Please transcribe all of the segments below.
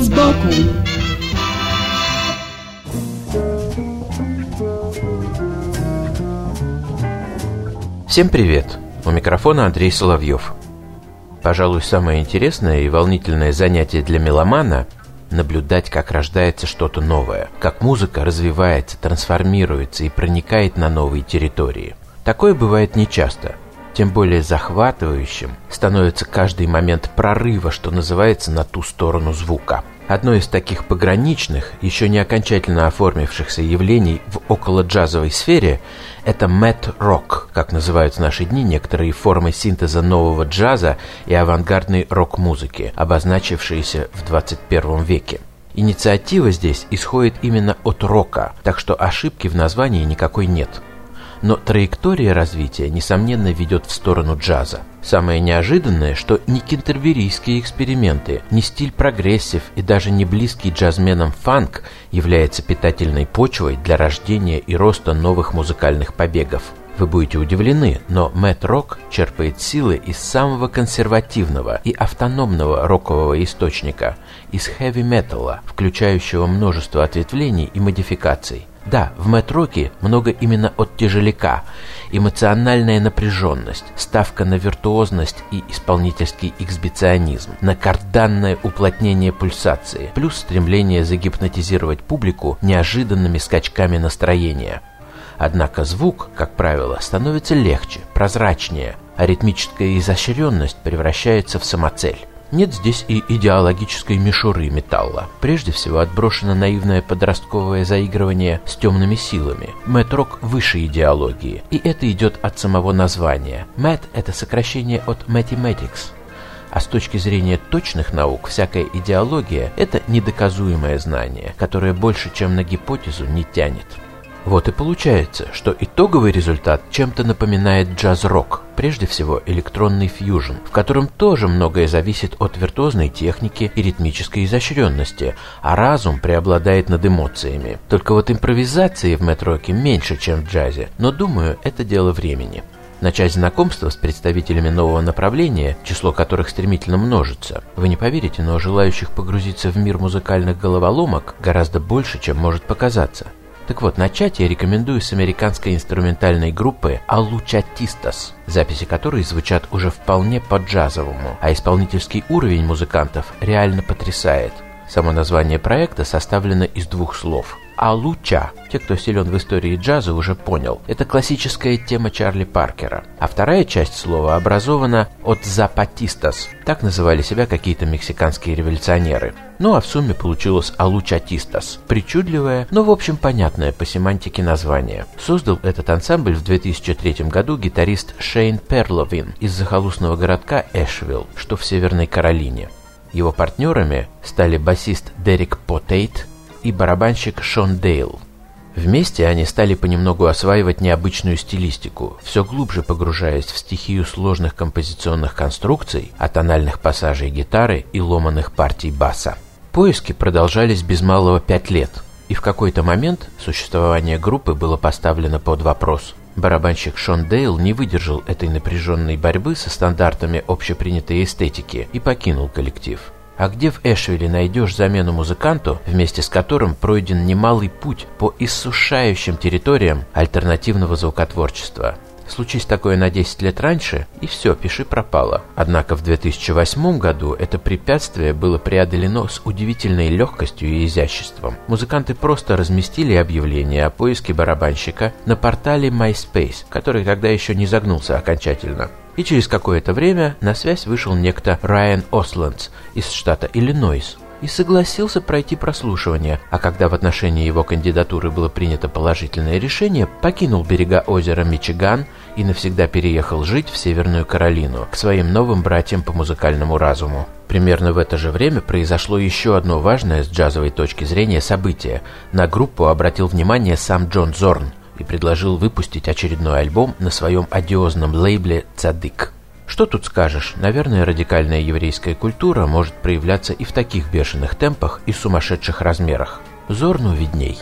Вид сбоку Всем привет! У микрофона Андрей Соловьев. Пожалуй, самое интересное и волнительное занятие для меломана – наблюдать, как рождается что-то новое, как музыка развивается, трансформируется и проникает на новые территории. Такое бывает нечасто. Тем более захватывающим становится каждый момент прорыва, что называется, на ту сторону звука – Одно из таких пограничных, еще не окончательно оформившихся явлений в около-джазовой сфере – это мэт-рок, как называют в наши дни некоторые формы синтеза нового джаза и авангардной рок-музыки, обозначившиеся в 21 веке. Инициатива здесь исходит именно от рока, так что ошибки в названии никакой нет – но траектория развития, несомненно, ведет в сторону джаза. Самое неожиданное, что ни кентерберийские эксперименты, ни стиль прогрессив и даже не близкий джазменам фанк является питательной почвой для рождения и роста новых музыкальных побегов. Вы будете удивлены, но Мэтт Рок черпает силы из самого консервативного и автономного рокового источника, из хэви-металла, включающего множество ответвлений и модификаций. Да, в метроке много именно от тяжеляка. Эмоциональная напряженность, ставка на виртуозность и исполнительский эксбиционизм, на карданное уплотнение пульсации, плюс стремление загипнотизировать публику неожиданными скачками настроения. Однако звук, как правило, становится легче, прозрачнее, а ритмическая изощренность превращается в самоцель. Нет здесь и идеологической мишуры металла. Прежде всего отброшено наивное подростковое заигрывание с темными силами. Мэтрок выше идеологии, и это идет от самого названия. Мэт – это сокращение от mathematics, а с точки зрения точных наук, всякая идеология – это недоказуемое знание, которое больше, чем на гипотезу, не тянет. Вот и получается, что итоговый результат чем-то напоминает джаз-рок, прежде всего электронный фьюжн, в котором тоже многое зависит от виртуозной техники и ритмической изощренности, а разум преобладает над эмоциями. Только вот импровизации в метроке меньше, чем в джазе, но думаю, это дело времени. Начать знакомство с представителями нового направления, число которых стремительно множится. Вы не поверите, но желающих погрузиться в мир музыкальных головоломок гораздо больше, чем может показаться. Так вот, начать я рекомендую с американской инструментальной группы Алучатистас, записи которой звучат уже вполне по-джазовому, а исполнительский уровень музыкантов реально потрясает. Само название проекта составлено из двух слов – Алуча. Те, кто силен в истории джаза, уже понял. Это классическая тема Чарли Паркера. А вторая часть слова образована от «запатистас». Так называли себя какие-то мексиканские революционеры. Ну а в сумме получилось «алучатистас». Причудливое, но в общем понятное по семантике название. Создал этот ансамбль в 2003 году гитарист Шейн Перловин из захолустного городка Эшвилл, что в Северной Каролине. Его партнерами стали басист Дерек Потейт и барабанщик Шон Дейл. Вместе они стали понемногу осваивать необычную стилистику, все глубже погружаясь в стихию сложных композиционных конструкций, атональных пассажей гитары и ломаных партий баса. Поиски продолжались без малого пять лет, и в какой-то момент существование группы было поставлено под вопрос. Барабанщик Шон Дейл не выдержал этой напряженной борьбы со стандартами общепринятой эстетики и покинул коллектив. А где в Эшвилле найдешь замену музыканту, вместе с которым пройден немалый путь по иссушающим территориям альтернативного звукотворчества? Случись такое на 10 лет раньше, и все, пиши пропало. Однако в 2008 году это препятствие было преодолено с удивительной легкостью и изяществом. Музыканты просто разместили объявление о поиске барабанщика на портале MySpace, который тогда еще не загнулся окончательно. И через какое-то время на связь вышел некто Райан Ослендс из штата Иллинойс и согласился пройти прослушивание, а когда в отношении его кандидатуры было принято положительное решение, покинул берега озера Мичиган и навсегда переехал жить в Северную Каролину к своим новым братьям по музыкальному разуму. Примерно в это же время произошло еще одно важное с джазовой точки зрения событие. На группу обратил внимание сам Джон Зорн и предложил выпустить очередной альбом на своем одиозном лейбле «Цадык». Что тут скажешь, наверное, радикальная еврейская культура может проявляться и в таких бешеных темпах и сумасшедших размерах. Зорну видней.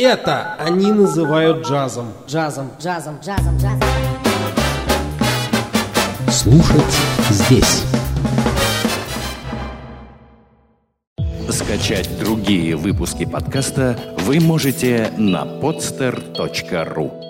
Это они называют джазом. Джазом, джазом, джазом, джазом. Слушать здесь. Скачать другие выпуски подкаста вы можете на podster.ru